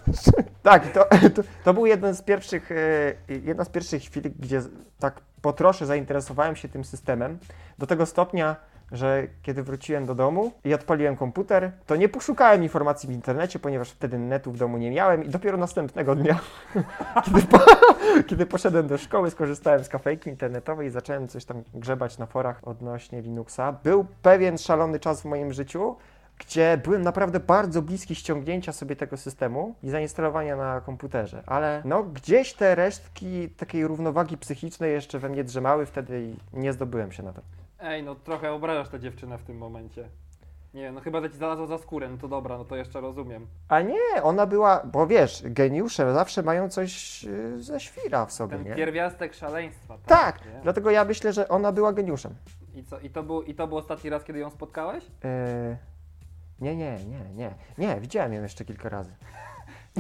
Tak, to, to, to był jeden z pierwszych, e, jedna z pierwszych chwil, gdzie tak po trosze zainteresowałem się tym systemem, do tego stopnia, że kiedy wróciłem do domu i odpaliłem komputer, to nie poszukałem informacji w internecie, ponieważ wtedy netu w domu nie miałem i dopiero następnego dnia, kiedy, po, kiedy poszedłem do szkoły, skorzystałem z kafejki internetowej i zacząłem coś tam grzebać na forach odnośnie Linuxa. Był pewien szalony czas w moim życiu, gdzie byłem naprawdę bardzo bliski ściągnięcia sobie tego systemu i zainstalowania na komputerze, ale no gdzieś te resztki takiej równowagi psychicznej jeszcze we mnie drzemały wtedy i nie zdobyłem się na to. Ej, no trochę obrażasz tę dziewczynę w tym momencie. Nie wiem, no chyba, że ci znalazła za skórę, no to dobra, no to jeszcze rozumiem. A nie, ona była, bo wiesz, geniusze zawsze mają coś yy, ze świra w sobie, Ten nie? pierwiastek szaleństwa. Tak, nie? dlatego ja myślę, że ona była geniuszem. I co, i to, był, i to był ostatni raz, kiedy ją spotkałeś? Yy, nie, nie, nie, nie, nie, widziałem ją jeszcze kilka razy.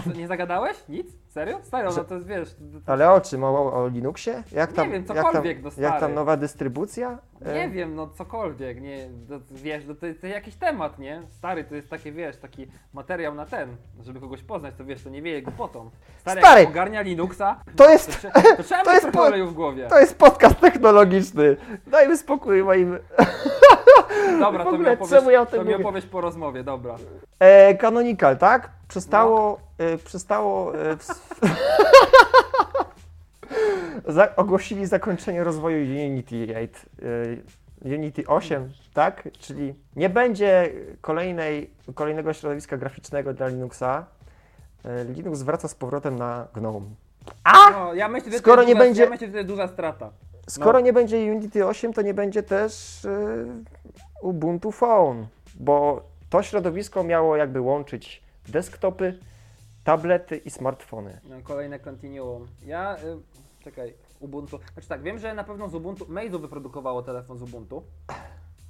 Co, nie zagadałeś? Nic? Serio? Stary, no to jest, wiesz... to- to- Ale o czym? O, o Linuxie? Jak Nie tam, wiem, jak tam, cokolwiek, no jak tam nowa dystrybucja? Yy, Nie wiem, no cokolwiek, nie, to, wiesz, to, to jakiś temat, nie? Stary, to jest takie, wiesz, taki materiał na ten, żeby kogoś poznać, to wiesz, to nie wieje głupotą. Stary, Stary! jak ogarnia Linuxa, To to, jest, to trzeba To mieć jest po- w głowie. to jest podcast technologiczny. Dajmy spokój moim... Dobra, w to mi ogóle opowiesz, czemu ja o tym to mi mówię? opowiesz po rozmowie, dobra. E, Canonical, tak? Przestało, e, przestało, e, ws- Za, ogłosili zakończenie rozwoju Unity 8, e, Unity 8, tak? Czyli nie będzie kolejnej, kolejnego środowiska graficznego dla Linuxa. E, Linux wraca z powrotem na GNOME. No, ja myślę, że Skoro to jest nie duża, będzie- Ja myślę, że to jest duża strata. Skoro No. nie będzie Unity 8, to nie będzie też e, Ubuntu Phone, bo to środowisko miało jakby łączyć desktopy, tablety i smartfony. No, kolejne continuum. Ja, y, czekaj, Ubuntu. Znaczy tak, wiem, że na pewno z Ubuntu, Meizu wyprodukowało telefon z Ubuntu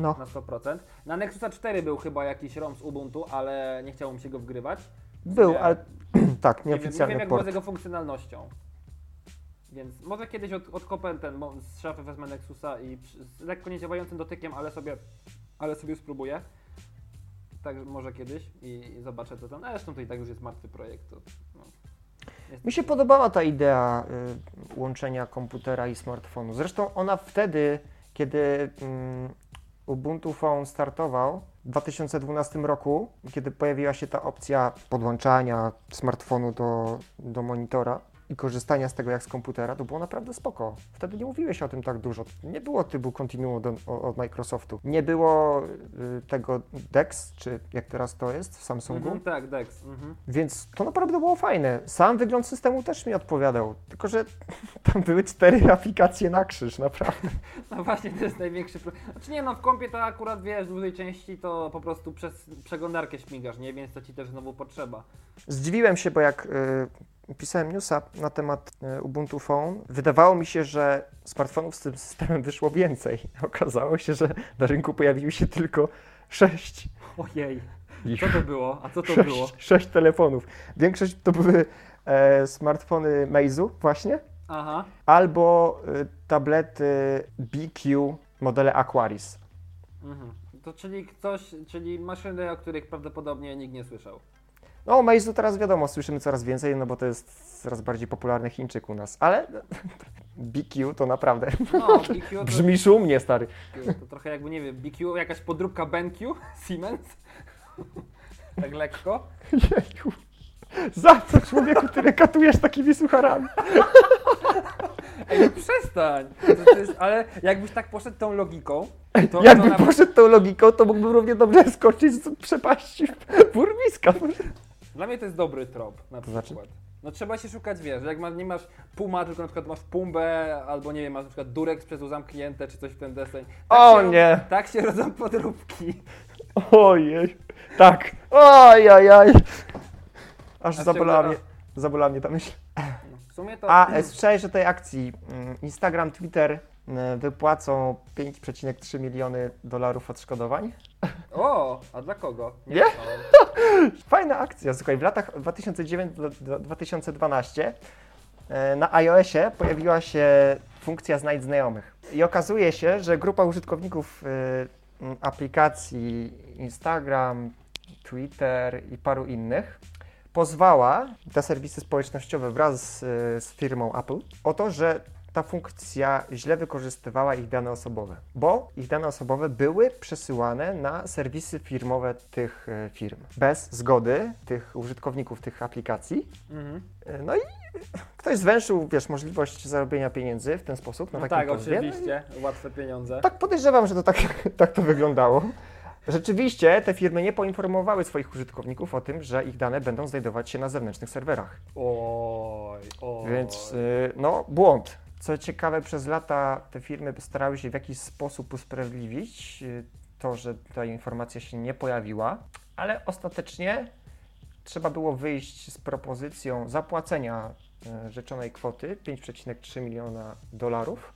No, na 100%. Na Nexusa 4 był chyba jakiś ROM z Ubuntu, ale nie chciało mi się go wgrywać. był, ale tak, Nie wiem, nie nieoficjalny wiem jak było z port. jego funkcjonalnością. Więc może kiedyś od, odkopę ten, z szafy wezmę Nexusa i przy, z lekko niedziałającym dotykiem, ale sobie, ale sobie spróbuję. Tak, może kiedyś i, i zobaczę co tam. No, Zresztą to i tak już jest martwy projekt. To, no. Jest- Mi się podobała ta idea y, łączenia komputera i smartfonu. Zresztą ona wtedy, kiedy mm, Ubuntu Phone startował w 2012 roku, kiedy pojawiła się ta opcja podłączania smartfonu do, do monitora i korzystania z tego jak z komputera, to było naprawdę spoko. Wtedy nie mówiłeś o tym tak dużo. Nie było typu Continuum od Microsoftu. Nie było y, tego DeX, czy jak teraz to jest w Samsungu. Mhm, tak, Dex. Mhm. Więc to naprawdę było fajne. Sam wygląd systemu też mi odpowiadał. Tylko, że tam były cztery aplikacje na krzyż, naprawdę. No właśnie, to jest największy problem. Znaczy nie no, w kompie to akurat wiesz, w dużej części to po prostu przez przeglądarkę śmigasz, nie? Więc to ci też znowu potrzeba. Zdziwiłem się, bo jak y, pisałem newsa na temat y, Ubuntu Phone, wydawało mi się, że smartfonów z tym systemem wyszło więcej. Okazało się, że na rynku pojawiły się tylko sześć. Ojej, co to było? A co to sześć, było? sześć telefonów. Większość to były e, smartfony Meizu właśnie, Aha. albo y, tablety BQ modele Aquaris. Mhm. To czyli coś, czyli maszyny, o których prawdopodobnie nikt nie słyszał. No, o Meizu teraz wiadomo, słyszymy coraz więcej, no bo to jest coraz bardziej popularny Chińczyk u nas, ale BQ to naprawdę No, BQ to, brzmi szumnie, stary. to trochę jakby, nie wiem, BQ, jakaś podróbka BenQ, Siemens. tak lekko. Jejku. Za co człowieku ty rekatujesz takimi sucharami? Ej, no przestań! To, to jest, ale jakbyś tak poszedł tą logiką, to, to Jakby nawet- poszedł tą logiką, to mógłbym równie dobrze skoczyć z przepaści burmiska. Dla mnie to jest dobry trop, na To znaczy? przykład. No trzeba się szukać, wiesz, jak ma, nie masz Puma, tylko na przykład masz Pumbę, albo nie wiem, masz na przykład Durex przez zamknięte, czy coś w ten deseń. Tak O się nie. Tak się rodzą podróbki. Ojej. Tak. Ojajaj. Aż zabolała mnie, zabolała mnie ta myśl. No, sumie to... A e, słyszałeś o tej akcji? Mm, Instagram, Twitter wypłacą 5,3 miliony dolarów odszkodowań? O, a dla kogo? Nie? słyszałem. Fajna akcja. Słuchaj, w latach 2009 do, do 2012 e, na iOSie pojawiła się funkcja znajdź znajomych. I okazuje się, że grupa użytkowników e, aplikacji Instagram, Twitter i paru innych pozwała te serwisy społecznościowe wraz z, e, z firmą Apple o to, że ta funkcja źle wykorzystywała ich dane osobowe, bo ich dane osobowe były przesyłane na serwisy firmowe tych e, firm bez zgody tych użytkowników tych aplikacji. Mhm. E, No i ktoś zwęszył, wiesz, możliwość zarobienia pieniędzy w ten sposób, na No tak, pozwie. oczywiście, łatwe pieniądze. Tak podejrzewam, że to tak, tak to wyglądało. Rzeczywiście te firmy nie poinformowały swoich użytkowników o tym, że ich dane będą znajdować się na zewnętrznych serwerach. Oj, oj. Więc y, no, błąd. Co ciekawe, przez lata te firmy starały się w jakiś sposób usprawiedliwić y, to, że ta informacja się nie pojawiła, ale ostatecznie trzeba było wyjść z propozycją zapłacenia y, rzeczonej kwoty 5,3 miliona dolarów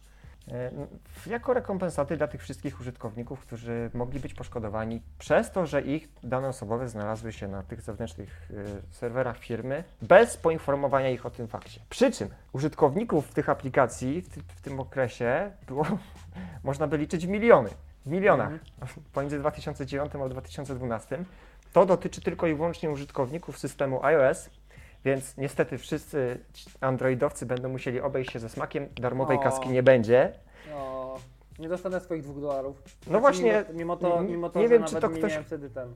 jako rekompensaty dla tych wszystkich użytkowników, którzy mogli być poszkodowani przez to, że ich dane osobowe znalazły się na tych zewnętrznych y, serwerach firmy bez poinformowania ich o tym fakcie. Przy czym użytkowników tych aplikacji w, ty, w tym okresie było, można by liczyć miliony. W milionach. Pomiędzy 2009 a 2012. To dotyczy tylko i wyłącznie użytkowników systemu iOS, więc niestety wszyscy androidowcy będą musieli obejść się ze smakiem. Darmowej O. kaski nie będzie. No, nie dostanę swoich dwóch dolarów. No właśnie, Mimo, to, nie- mimo to nie że wiem, czy to ktoś- wtedy ten.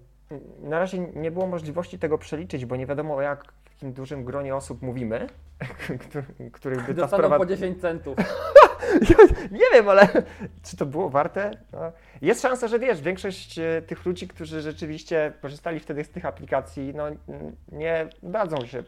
Na razie nie było możliwości tego przeliczyć, bo nie wiadomo o jak jakim dużym gronie osób mówimy, któ- których by ta Dostaną sprawa... po 10 centów. nie wiem, ale czy to było warte? No. Jest szansa, że wiesz, większość e, tych ludzi, którzy rzeczywiście korzystali wtedy z tych aplikacji, no nie dadzą się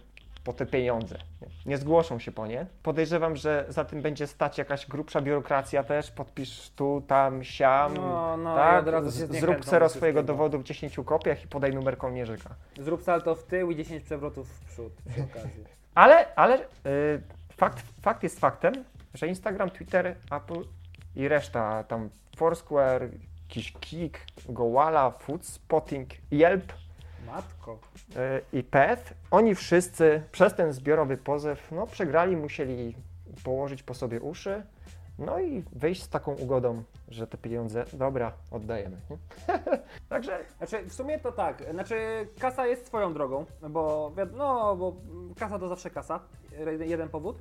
po te pieniądze, nie, zgłoszą się po nie. Podejrzewam, że za tym będzie stać jakaś grubsza biurokracja też, podpisz tu, tam, siam, No, no, tak, się zrób sero swojego dowodu w 10 kopiach i podaj numer kołnierzyka. Zrób salto w tył i 10 przewrotów w przód przy okazji. Ale, ale y, fakt, fakt jest faktem, że Instagram, Twitter, Apple i reszta, tam Foursquare, jakiś Kik, Goala, Food Spotting, Yelp Matko. y, i Peth, oni wszyscy przez ten zbiorowy pozew, no przegrali, musieli położyć po sobie uszy, no i wyjść z taką ugodą, że te pieniądze, dobra, oddajemy. Także Znaczy, w sumie to tak, znaczy kasa jest swoją drogą, bo no, bo kasa to zawsze kasa, jeden powód,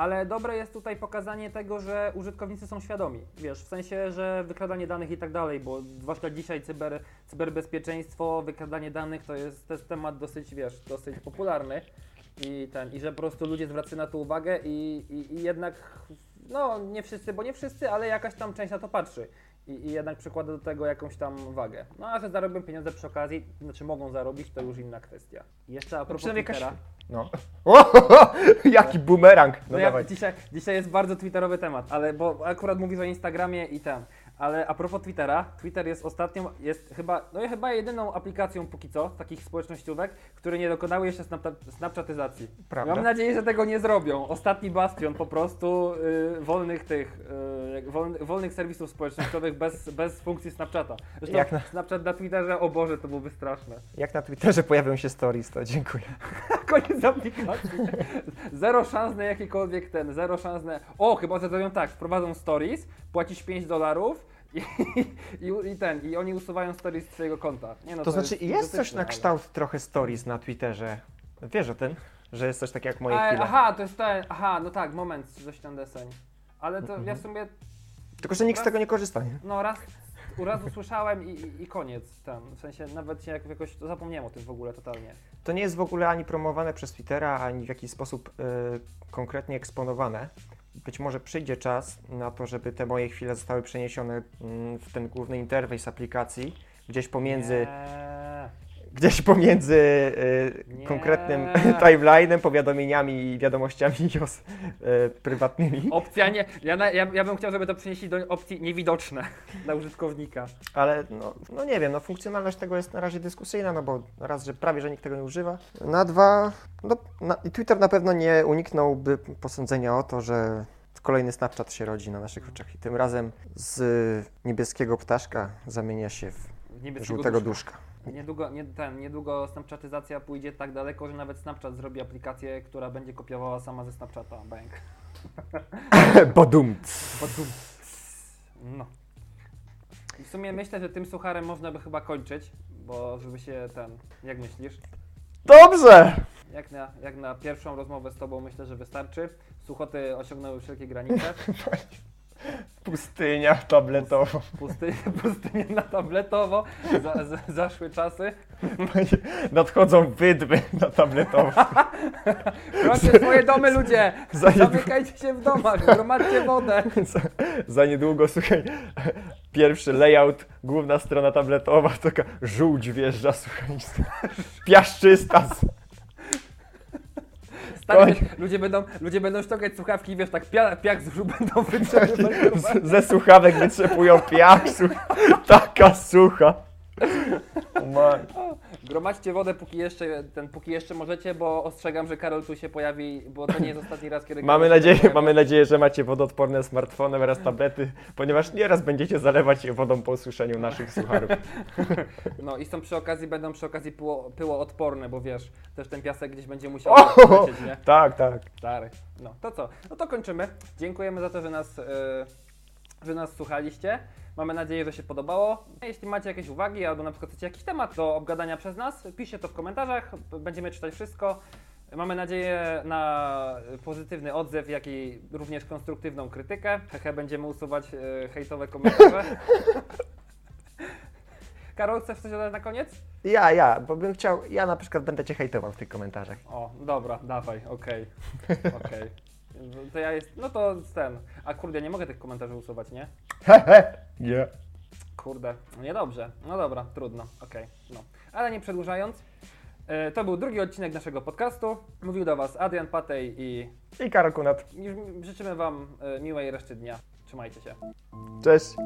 ale dobre jest tutaj pokazanie tego, że użytkownicy są świadomi, wiesz, w sensie, że wykradanie danych i tak dalej, bo zwłaszcza dzisiaj cyber, cyberbezpieczeństwo, wykradanie danych to jest, to jest temat dosyć, wiesz, dosyć popularny. I ten, i że po prostu ludzie zwracają na to uwagę i, i, i jednak, no nie wszyscy, bo nie wszyscy, ale jakaś tam część na to patrzy i, i jednak przykłada do tego jakąś tam wagę. No a że zarobią pieniądze przy okazji, znaczy mogą zarobić, to już inna kwestia. Jeszcze a propos przynajmniej Twittera. no. Jaki bumerang! No, No ja, dawaj. dzisiaj, dzisiaj jest bardzo twitterowy temat, ale bo akurat mówisz o Instagramie i ten. Ale a propos Twittera, Twitter jest ostatnią, jest chyba, no chyba jedyną aplikacją póki co, takich społecznościówek, które nie dokonały jeszcze snapchatyzacji. Prawda. Mam nadzieję, że tego nie zrobią. Ostatni bastion po prostu y, wolnych tych, y, wolny, wolnych serwisów społecznościowych bez, bez funkcji Snapchata. Zresztą Jak na- Snapchat na Twitterze, o Boże, to byłoby straszne. Jak na Twitterze pojawią się stories, to dziękuję. Koniec aplikacji. Zero szans na jakikolwiek ten, zero szans na... O, chyba zrobią tak, wprowadzą stories, płacisz 5 dolarów i, i, i ten, i oni usuwają stories z twojego konta. Nie, no, To znaczy jest, idiotyczne, coś na ale- kształt trochę stories na Twitterze. Wiesz o tym? Że jest coś takiego jak moje A, chwile. aha, to jest ten, aha, no tak, moment, coś tam deseń. Ale to Mhm. ja w sumie, Tylko, że nikt z tego nie korzysta. Nie? no raz, raz usłyszałem i, i, i koniec tam. W sensie nawet się jak- jakoś zapomniałem o tym w ogóle totalnie. To nie jest w ogóle ani promowane przez Twittera, ani w jakiś sposób y, konkretnie eksponowane. Być może przyjdzie czas na to, żeby te moje chwile zostały przeniesione mm, w ten główny interfejs aplikacji, gdzieś pomiędzy, Nie. Gdzieś pomiędzy y, Nie. konkretnym timeline'em, powiadomieniami i wiadomościami JOS y, prywatnymi. Opcja nie. Ja, na, ja, ja bym chciał, żeby to przenieśli do opcji niewidoczne dla użytkownika. Ale no, no nie wiem, no funkcjonalność tego jest na razie dyskusyjna, no bo raz, że prawie, że nikt tego nie używa. Na dwa, no na, i Twitter na pewno nie uniknąłby posądzenia o to, że kolejny Snapchat się rodzi na naszych oczach i tym razem z niebieskiego ptaszka zamienia się w Niebieskiego żółtego duszka. duszka. Niedługo, nie, ten, niedługo Snapchatyzacja pójdzie tak daleko, że nawet Snapchat zrobi aplikację, która będzie kopiowała sama ze Snapchata. Bank. Bodum. Podum. No. W sumie myślę, że tym sucharem można by chyba kończyć, bo żeby się ten. Jak myślisz? Dobrze! Jak na, jak na pierwszą rozmowę z Tobą myślę, że wystarczy. Suchoty osiągnęły wszelkie granice. Pustynia tabletowa. Pustynie, pustynie na tabletowo. Za, za, zaszły czasy. Nadchodzą wydmy na tabletowo. Proszę swoje domy ludzie! Za Zamykajcie się w domach, gromadźcie wodę. za, za niedługo, słuchaj, pierwszy layout, główna strona tabletowa, taka żółć wjeżdża, słuchaj, piaszczysta. Stary, ludzie będą, ludzie będą ściągać słuchawki i wiesz, tak pia, piach z brzuch będą wytrzepywać. Ze słuchawek wytrzepują piach, słuchaj, taka sucha. O. Gromadźcie wodę póki jeszcze, ten, póki jeszcze możecie, bo ostrzegam, że Karol tu się pojawi, bo to nie jest ostatni raz, kiedy Mamy Karol nadzieję, pojawia. mamy nadzieję, że macie wodoodporne smartfony oraz tablety, ponieważ nieraz będziecie zalewać wodą po osuszeniu naszych sucharów. No i są przy okazji, będą przy okazji pyło, pyłoodporne, bo wiesz, też ten piasek gdzieś będzie musiał O! lecieć, nie? Tak, tak. Stary. No to co? No to kończymy. Dziękujemy za to, że nas, e, że nas słuchaliście. Mamy nadzieję, że się podobało. Jeśli macie jakieś uwagi albo na przykład chcecie jakiś temat do obgadania przez nas, piszcie to w komentarzach. Będziemy czytać wszystko. Mamy nadzieję na pozytywny odzew, jak i również konstruktywną krytykę. Hehe, będziemy usuwać e, hejtowe komentarze. Karol, chcesz coś dodać na koniec? Ja, ja, bo bym chciał, ja na przykład będę cię hejtował w tych komentarzach. O, dobra, dawaj, okej. Okej. To ja jest. No to ten. A kurde, nie mogę tych komentarzy usuwać, nie? Hehe, nie. Kurde, no niedobrze. No dobra, trudno, okej. No. Ale nie przedłużając, e, to był drugi odcinek naszego podcastu. Mówił do Was Adrian Patej i, I Karol Kunat. życzymy Wam e, miłej reszty dnia. Trzymajcie się. Cześć.